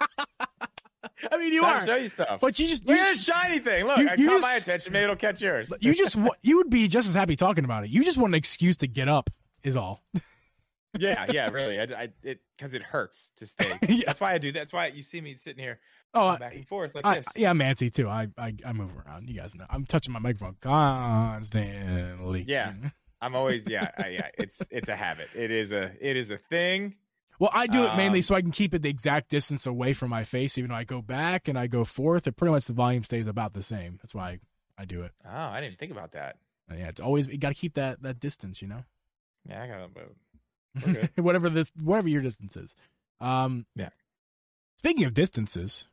I mean, you Trying are, to show you stuff. but you just you Look just, shiny thing. Look, you- I you caught my attention. Maybe it'll catch yours. you just you would be just as happy talking about it. You just want an excuse to get up, is all. yeah, yeah, really. I, I it because it hurts to stay. Yeah. That's why I do. That's why you see me sitting here Oh, back and forth like I, this. yeah, I'm antsy too. I, I I move around. You guys know. I'm touching my microphone constantly. Yeah. I'm always yeah, I, yeah. It's it's a habit. It is a it is a thing. Well, I do it mainly Um, so I can keep it the exact distance away from my face. Even though I go back and I go forth, it pretty much the volume stays about the same. That's why I, I do it. Oh, I didn't think about that. Yeah, it's always you got to keep that that distance. You know, Yeah, I gotta move. Okay. whatever this whatever your distance is. Um, Yeah. Speaking of distances,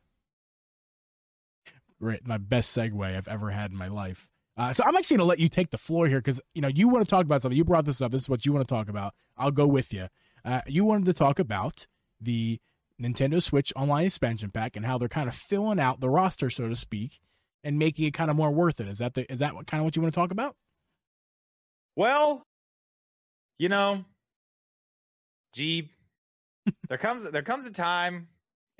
right, my best segue I've ever had in my life. Uh, so I'm actually going to let you take the floor here because you know you want to talk about something. You brought this up. This is what you want to talk about. I'll go with you. Uh, you wanted to talk about the Nintendo Switch Online expansion pack and how they're kind of filling out the roster, so to speak, and making it kind of more worth it. Is that the is that what, kind of what you want to talk about? Well, you know, gee, there comes there comes a time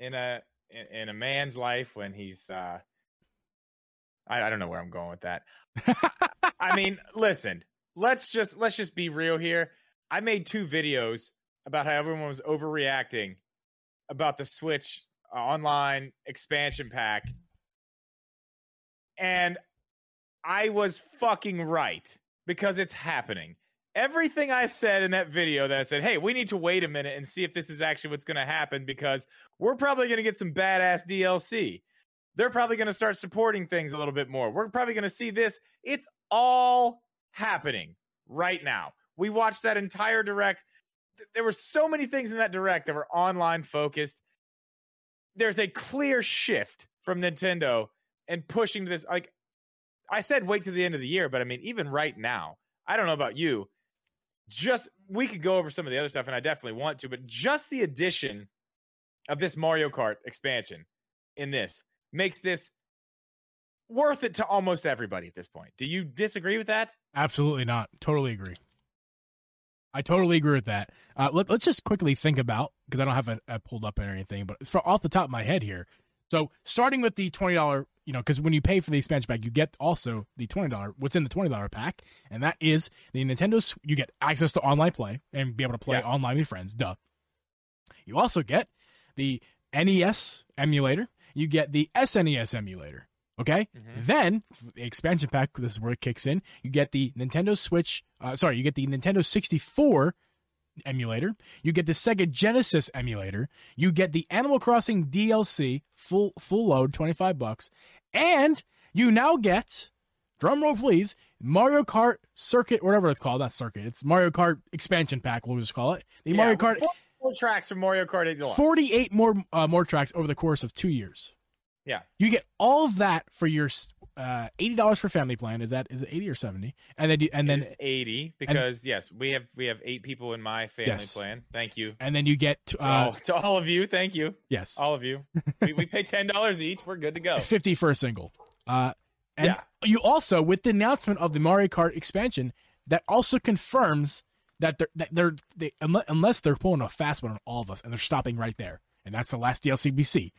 in a in, in a man's life when he's uh I, I don't know where I'm going with that. I mean, listen, let's just let's just be real here. I made two videos about how everyone was overreacting about the Switch uh, online expansion pack. And I was fucking right because it's happening. Everything I said in that video that I said, hey, we need to wait a minute and see if this is actually what's going to happen because we're probably going to get some badass DLC. They're probably going to start supporting things a little bit more. We're probably going to see this. It's all happening right now. We watched that entire direct. There were so many things in that direct that were online focused. There's a clear shift from Nintendo and pushing this. Like I said, wait to the end of the year, but I mean, even right now, I don't know about you. Just we could go over some of the other stuff, and I definitely want to, but just the addition of this Mario Kart expansion in this makes this worth it to almost everybody at this point. Do you disagree with that? Absolutely not. Totally agree. I totally agree with that. Uh, let, us just quickly think about because I don't have it pulled up or anything, but for, off the top of my head here. So starting with the twenty dollar, you know, because when you pay for the expansion pack, you get also the twenty dollar. What's in the twenty dollar pack, and that is the Nintendo. You get access to online play and be able to play Yeah. online with friends. Duh. You also get the NES emulator. You get the SNES emulator. Okay. Mhm. Then the expansion pack. This is where it kicks in. You get the Nintendo Switch. Uh, sorry, you get the Nintendo 64 emulator. You get the Sega Genesis emulator. You get the Animal Crossing DLC full full load, 25 bucks, and you now get drum roll please Mario Kart Circuit, whatever it's called. Not Circuit. It's Mario Kart expansion pack. We'll just call it the Mario Kart. Four, four tracks from Mario Kart 8 Deluxe. 48 more uh, more tracks over the course of two years. Yeah. You get all of that for your uh, eighty dollars for family plan. Is that is it eighty or seventy? And then you, and then It's 80 because yes, we have we have eight people in my family Yes. plan. Thank you. and then you get to, uh, all, to all of you, thank you. yes All of you. we, we pay $10 each. We're good to go. fifty for a single. Uh, and Yeah. you also with the announcement of the Mario Kart expansion that also confirms that they're that they're they unless, unless they're pulling a fast one on all of us and they're stopping right there and that's the last DLC we see.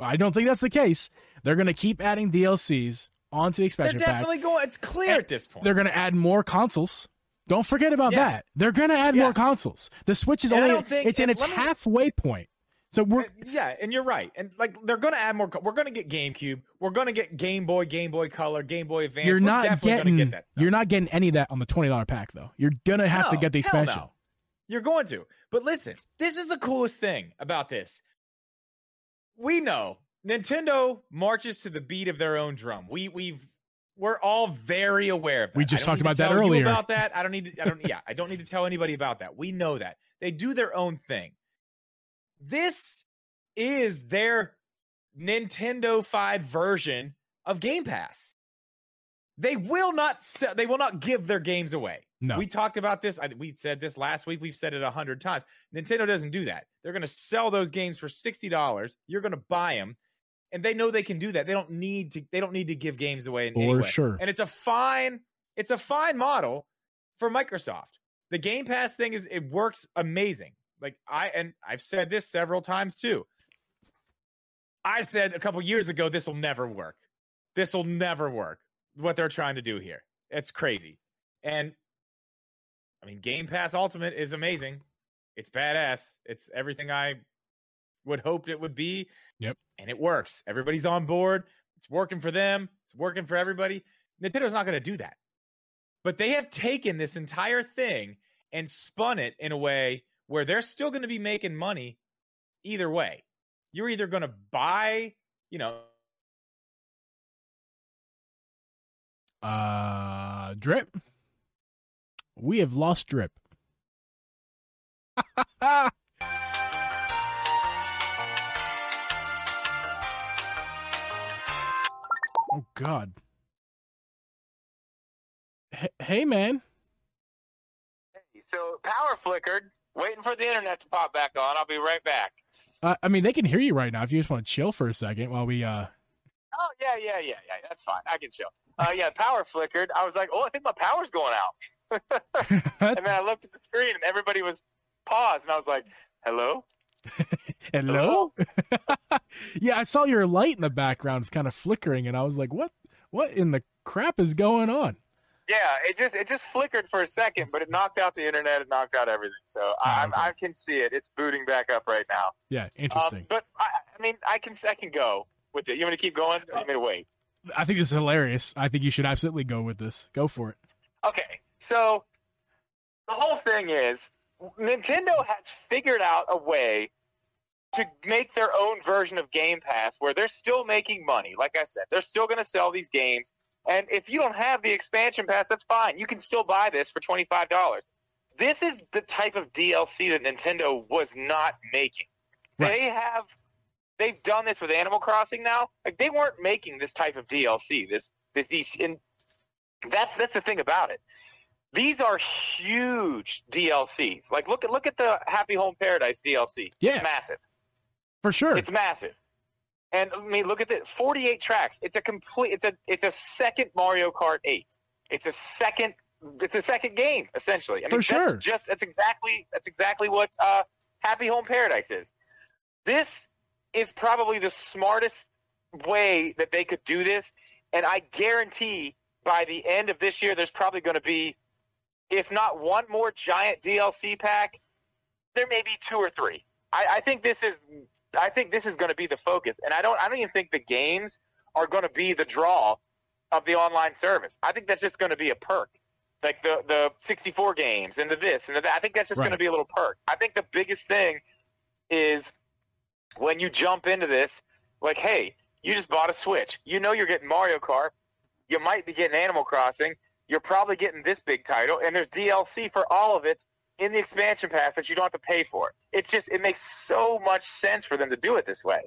I don't think that's the case. They're going to keep adding DLCs onto the expansion They're expansion pack. definitely going. It's clear And at this point. They're going to add more consoles. Don't forget about Yeah. that. They're going to add Yeah. more consoles. The Switch is And only think- it's in its me- halfway point. So we're yeah, and you're right. And like they're going to add more. We're going to get GameCube. We're going to get Game Boy, Game Boy Color, Game Boy Advance. you're We're not getting get that. you're not getting any of that on the twenty dollar pack though. You're gonna have to get the expansion. no. You're going to. But listen, this is the coolest thing about this. We know Nintendo marches to the beat of their own drum. We we've we're all very aware of that. We just talked about that earlier. about that. I don't need to I don't yeah, I don't need to tell anybody about that. We know that. They do their own thing. This is their Nintendo-fied version of Game Pass. They will not sell, they will not give their games away. No. We talked about this. I, we said this last week. We've said it a hundred times. Nintendo doesn't do that. They're going to sell those games for sixty dollars. You're going to buy them, and they know they can do that. They don't need to. They don't need to give games away For sure. And it's a fine. It's a fine model for Microsoft. The Game Pass thing is it works amazing. Like I and I've said this several times too. I said a couple years ago this will never work. This will never work. What they're trying to do here. It's crazy. And I mean Game Pass Ultimate is amazing. It's badass. It's everything I would hoped it would be. Yep. And it works. Everybody's on board. It's working for them. It's working for everybody. Nintendo's not going to do that. But they have taken this entire thing and spun it in a way where they're still going to be making money either way. You're either going to buy, you know, Uh, drip. We have lost drip. oh God. H- hey man. So power flickered. Waiting for the internet to pop back on. I'll be right back. Uh, I mean, they can hear you right now. If you just want to chill for a second while we uh. Oh yeah, yeah, yeah, yeah. That's fine. I can chill. Uh, yeah, power flickered. I was like, oh, I think my power's going out. And then I looked at the screen and everybody was paused, and I was like, hello. Hello. yeah, I saw your light in the background, kind of flickering, and I was like, "What? What in the crap is going on?" Yeah, it just it just flickered for a second, but it knocked out the internet. It knocked out everything. So I, Ah, okay. I, I can see it. It's booting back up right now. Yeah, Um, interesting. but I, I mean, I can I can go with it. You want me to keep going? Or you want me to wait? I think this is hilarious. I think you should absolutely go with this. Go for it. Okay, so the whole thing is Nintendo has figured out a way to make their own version of Game Pass where they're still making money. Like I said, they're still going to sell these games. And if you don't have the expansion pass, that's fine. You can still buy this for $25. This is the type of DLC that Nintendo was not making. Right. They have they've done this with Animal Crossing now. Like they weren't making this type of DLC. This this these and that's that's the thing about it. These are huge DLCs. Like look at look at the Happy Home Paradise DLC. Yeah. It's massive. For sure. It's massive. And I mean, look at it. Forty-eight tracks. It's a complete. It's a. It's a second Mario Kart Eight. It's a second. It's a second game essentially. I mean, For sure. That's just that's exactly that's exactly what uh, Happy Home Paradise is. This is probably the smartest way that they could do this, and I guarantee by the end of this year, there's probably going to be, if not one more giant DLC pack, there may be two or three. I, I think this is I think this is going to be the focus, and I don't. I don't even think the games are going to be the draw of the online service. I think that's just going to be a perk, like the the 64 games and the this and the that. I think that's just Right. going to be a little perk. I think the biggest thing is when you jump into this, like, hey, you just bought a Switch. You know you're getting Mario Kart. You might be getting Animal Crossing. You're probably getting this big title, and there's DLC for all of it in the expansion pass that you don't have to pay for. It just it makes so much sense for them to do it this way.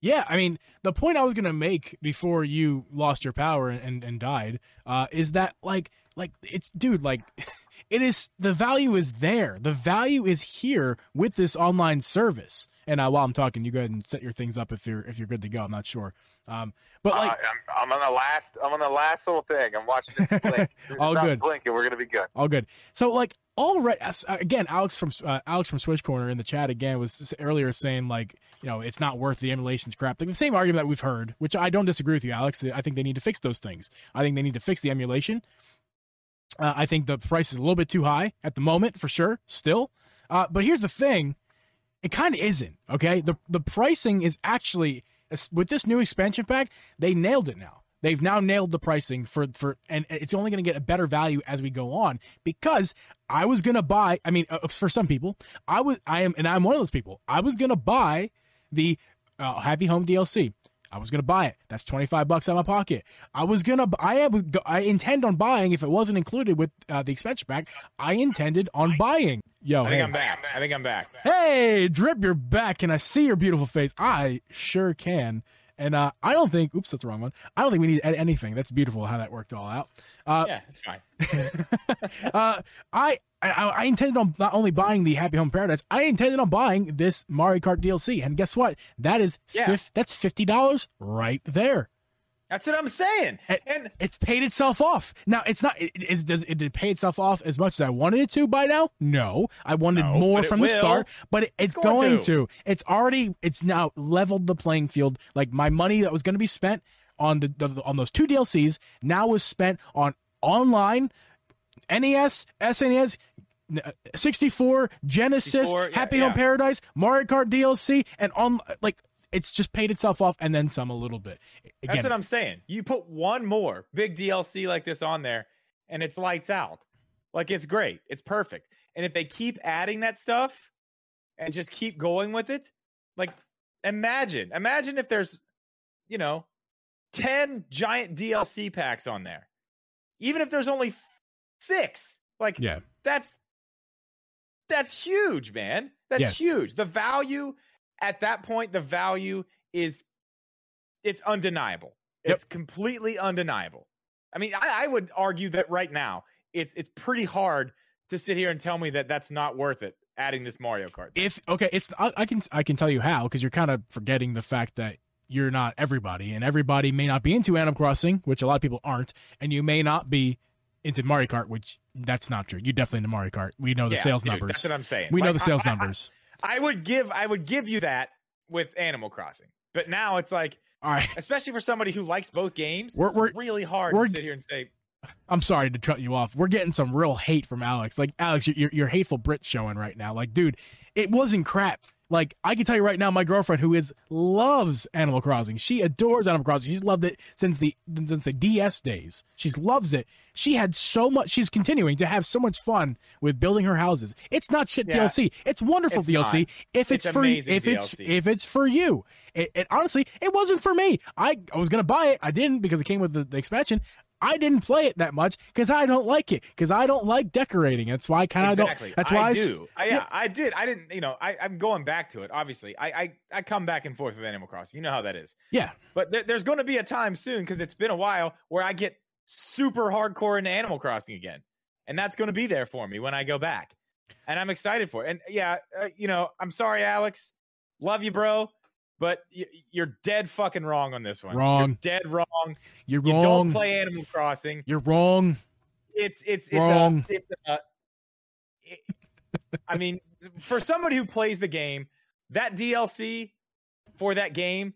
Yeah, I mean, the point I was gonna make before you lost your power and and died uh, is that like like it's dude like it is the value is there. The value is here with this online service. And uh, while I'm talking, you go ahead and set your things up if you're if you're good to go. I'm not sure, um, but like uh, I'm, I'm on the last. I'm on the last little thing. I'm watching it blink. All good. Blinking. We're gonna be good. All good. So like already as- uh, again, Alex from uh, Alex from Switch Corner in the chat again was earlier saying like you know, it's not worth the emulations crap. The same argument that we've heard, which I don't disagree with you, Alex. I think they need to fix those things. I think they need to fix the emulation. Uh, I think the price is a little bit too high at the moment, for sure, still. Uh, but here's the thing it kind of isn't, okay? The, the pricing is actually, with this new expansion pack, they nailed it now. They've now nailed the pricing for for, and it's only going to get a better value as we go on because I was going to buy. I mean, uh, for some people, I was I am, and I'm one of those people. I was going to buy the uh, Happy Home DLC. I was gonna buy it. That's twenty five bucks out of my pocket. I was gonna. I am. I intend on buying if it wasn't included with uh, the expansion pack. I intended on buying. Yo, I think hey. I'm back. I think I'm back. Hey, drip, you're back. Can I see your beautiful face? I sure can. And uh, I don't think. Oops, that's the wrong one. I don't think we need to edit anything. That's beautiful how that worked all out. Uh, yeah, it's fine. uh, I, I I intended on not only buying the Happy Home Paradise, I intended on buying this Mario Kart DLC. And guess what? That is Yeah. fif- that's fifty dollars right there. That's what I'm saying. And It's paid itself off. Now it's not. It, is, does it did it pay itself off as much as I wanted it to by now? No, I wanted No, more from the start. But it, it's, It's going going, to. to. It's already. It's now leveled the playing field. Like my money that was going to be spent on the, the on those two DLCs now was spent on online, NES, SNES. uh, 64 Genesis 64, yeah, Happy yeah. Home Paradise Mario Kart DLC and on like it's just paid itself off and then some a little bit Again, that's what I'm saying. You put one more big DLC like this on there, and it's lights out. Like it's great. It's perfect. And if they keep adding that stuff and just keep going with it, like imagine, imagine if there's, you know, 10 giant DLC packs on there. Even if there's only f- six, like yeah that's that's huge, man. That's Yes. huge. The value at that point, the value is it's undeniable. Yep. It's completely undeniable. I mean, I, I would argue that right now it's it's pretty hard to sit here and tell me that that's not worth it. Adding this Mario Kart. if okay it's I, I can i can tell you how because you're kind of forgetting the fact that you're not everybody and everybody may not be into animal crossing which a lot of people aren't and you may not be into mario kart which that's not true you definitely into mario kart we know the Yeah, sales dude, numbers That's what I'm saying. we know the sales I- I- numbers I would give I would give you that with Animal Crossing, but now it's like, all right. especially for somebody who likes both games, We're- we're- it's really hard we're- to sit here and say, i'm sorry to cut you off. We're getting some real hate from alex. Like alex you're, you're hateful brit showing right now. Like dude it wasn't crap like I can tell you right now, my girlfriend who is loves Animal Crossing, she adores Animal Crossing. She's loved it since the since the DS days. She loves it. She had so much. She's continuing to have so much fun with building her houses. It's not shit Yeah. DLC. It's wonderful It's DLC not. if it's, It's for if it's if it's for you. It, it honestly, it wasn't for me. I I was gonna buy it. I didn't because it came with the, the expansion. I didn't play it that much because I don't like it because I don't like decorating. That's why I kind of exactly. don't. That's why I do. I, yeah, I did. I didn't. You know, I, I'm going back to it. Obviously, I, I I come back and forth with Animal Crossing. You know how that is. yeah. But there, there's going to be a time soon because it's been a while where I get super hardcore into Animal Crossing again, and that's going to be there for me when I go back, and I'm excited for it. And yeah, uh, you know, I'm sorry, Alex. Love you, bro. But you're dead fucking wrong on this one. Wrong. You're dead wrong. You're You wrong. don't play Animal Crossing. You're wrong. It's it's it's Wrong. a it's a. it- I mean, for somebody who plays the game, that DLC for that game,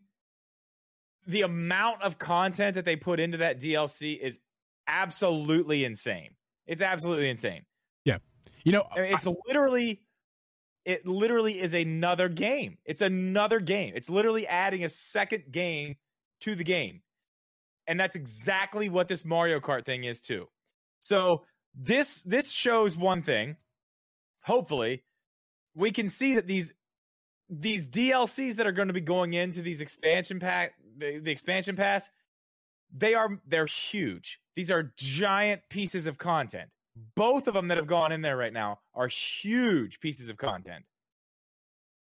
the amount of content that they put into that DLC is absolutely insane. It's absolutely insane. Yeah. You know, I mean, it's literally, it literally is another game. It's another game. It's literally adding a second game to the game. And that's exactly what this Mario Kart thing is too. So this this shows one thing. Hopefully, we can see that these these DLCs that are going to be going into these expansion pack the, the expansion pass, they are they're huge. These are giant pieces of content. Both of them that have gone in there right now are huge pieces of content.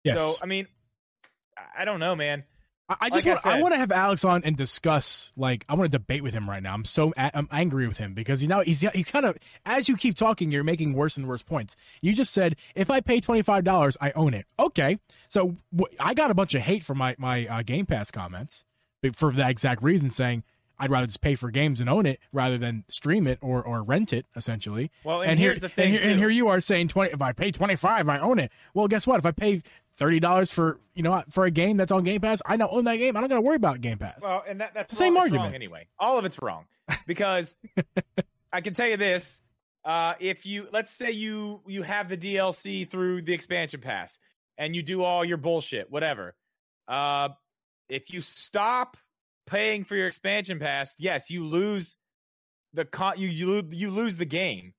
yes. So I mean, I- I don't know, man. I, I just like I want I, said- want to have Alex on and discuss like I want to debate with him right now. I'm so I'm angry with him because he's now he's he's kind of as you keep talking, you're making worse and worse points. You just said if I pay twenty five dollars, I own it. Okay, so I got a bunch of hate for my my uh, Game Pass comments for that exact reason, saying. I'd rather just pay for games and own it rather than stream it or, or rent it, essentially. Well, and here, here's the thing, and here, and here you are saying twenty. If I pay twenty five, I own it. Well, guess what? If I pay thirty dollars for you know for a game that's on Game Pass. I now own that game. I don't got to worry about Game Pass. Well, and that, that's The same argument. wrong anyway. All of it's wrong because I can tell you this: uh, if you let's say you you have the DLC through the expansion pass and you do all your bullshit, whatever. Uh, if you stop paying for your expansion pass, yes, you lose the con- you you you lose the game,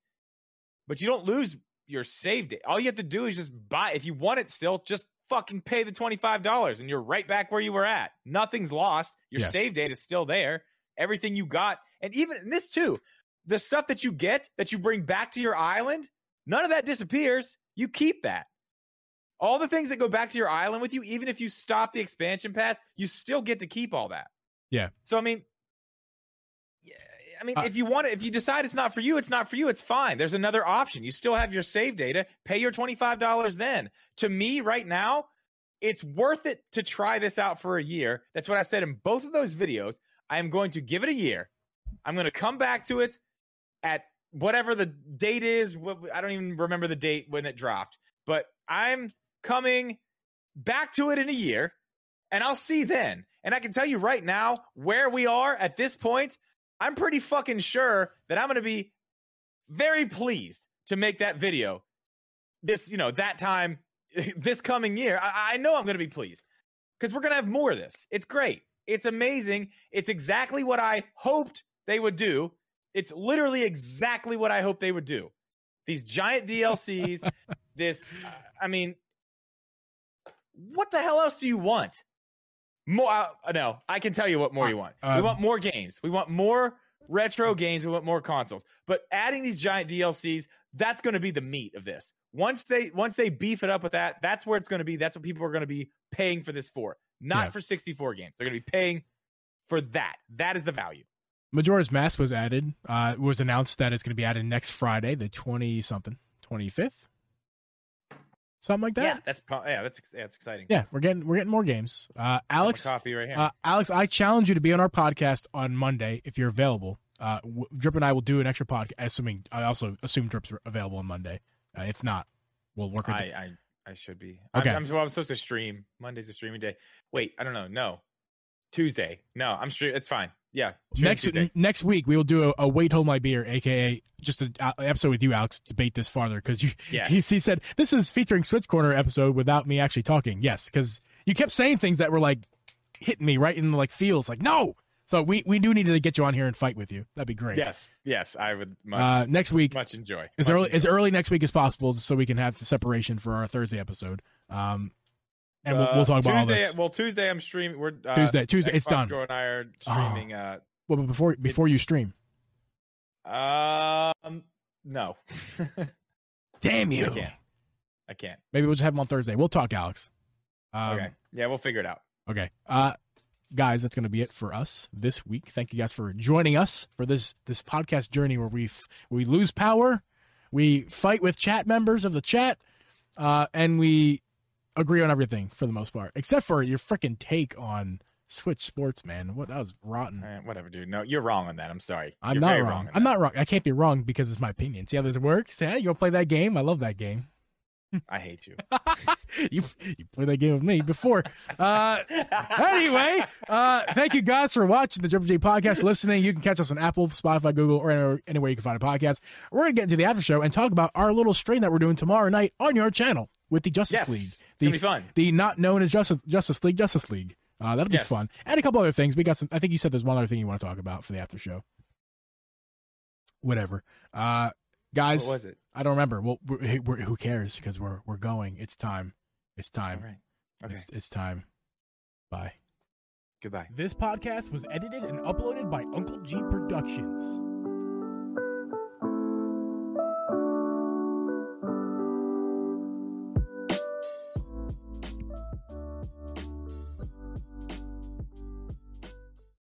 but you don't lose your save date. All you have to do is just buy. If you want it still, just fucking pay the twenty five dollars, and you're right back where you were at. Nothing's lost. Your Yeah. save date is still there. Everything you got, and even and this too, the stuff that you get that you bring back to your island, none of that disappears. You keep that. All the things that go back to your island with you, even if you stop the expansion pass, you still get to keep all that. Yeah. So I mean, yeah, I mean, Uh, if you want it, if you decide it's not for you, it's not for you. It's fine. There's another option. You still have your save data. Pay your twenty five dollars then. To me, right now, it's worth it to try this out for a year. That's what I said in both of those videos. I am going to give it a year. I'm going to come back to it at whatever the date is. I don't even remember the date when it dropped, but I'm coming back to it in a year and I'll see then. And I can tell you right now where we are at this point. I'm pretty fucking sure that I'm going to be very pleased to make that video this, you know, that time this coming year. I, I know I'm going to be pleased because we're going to have more of this. It's great. It's amazing. It's exactly what I hoped they would do. It's literally exactly what I hoped they would do. These giant DLCs, this, I mean, what the hell else do you want? More? Uh, no, I can tell you what more you want. we Uh, want more games. We want more retro games. We want more consoles. But adding these giant DLCs, that's going to be the meat of this. Once they once they beef it up with that, that's where it's going to be. That's what people are going to be paying for this for. Not Yeah. for 64 games. They're going to be paying for that. That is the value. Majora's Mask was added. Uh, it was announced that it's going to be added next Friday, the twenty something, twenty fifth, something like that. Yeah, that's yeah, that's yeah, that's exciting. Yeah, we're getting we're getting more games. Uh, Alex, coffee right here. uh, Alex, I challenge you to be on our podcast on Monday if you're available. Uh, Drip and I will do an extra podcast, assuming I also assume Drip's available on Monday. Uh, if not, we'll work. I, it. I I should be. Okay. I'm, I'm, well, I'm supposed to stream. Monday's a streaming day. Wait, I don't know. No, Tuesday. No, I'm stream. It's fine. Yeah. next Tuesday. next week we will do a, a wait hold my beer, aka just an episode with you, Alex. Debate this farther because you. Yes. He, he said this is featuring Switch Corner episode without me actually talking. Yes, because you kept saying things that were like hitting me right in the like feels. Like no. So we we do need to get you on here and fight with you. That'd be great. Yes. Yes. I would much Uh, next week much enjoy. as Much early enjoy. as early next week as possible, so we can have the separation for our Thursday episode. Um, and we'll, we'll talk about all this. Well, Tuesday I'm streaming. We're uh, Tuesday- Tuesday, it's done. Girl and I are Oh. streaming. Uh, Well, but before before you stream, um, no, damn you. I can't. I can't. Maybe we'll just have him on Thursday. We'll talk, Alex. Um, okay. Yeah, we'll figure it out. Okay. Uh guys, that's going to be it for us this week. Thank you guys for joining us for this this podcast journey where we f- we lose power, we fight with chat members of the chat, uh and we agree on everything for the most part, except for your freaking take on Switch Sports, man. What that was rotten. Eh, whatever, dude. No, you're wrong on that. I'm sorry. I'm You're not very wrong. on I'm not wrong. I can't be wrong because it's my opinion. See how this works? Yeah, you gonna play that game? I love that game. I hate you. you you played that game with me before. Uh, anyway, uh, thank you guys for watching the Triple J podcast, listening. You can catch us on Apple, Spotify, Google, or anywhere, anywhere you can find a podcast. We're gonna get into the after show and talk about our little stream that we're doing tomorrow night on your channel with the Justice Yes. League, the gonna be fun. the not known as Justice Justice League Justice League. Uh, that'll be Yes. fun, and a couple other things. We got some. I think you said there's one other thing you want to talk about for the after show. Whatever, uh, guys. What was it? I don't remember. Well, we're, we're, who cares? Because we're we're going. It's time. It's time. right. Okay. It's, it's time. Bye. Goodbye. This podcast was edited and uploaded by Uncle G Productions.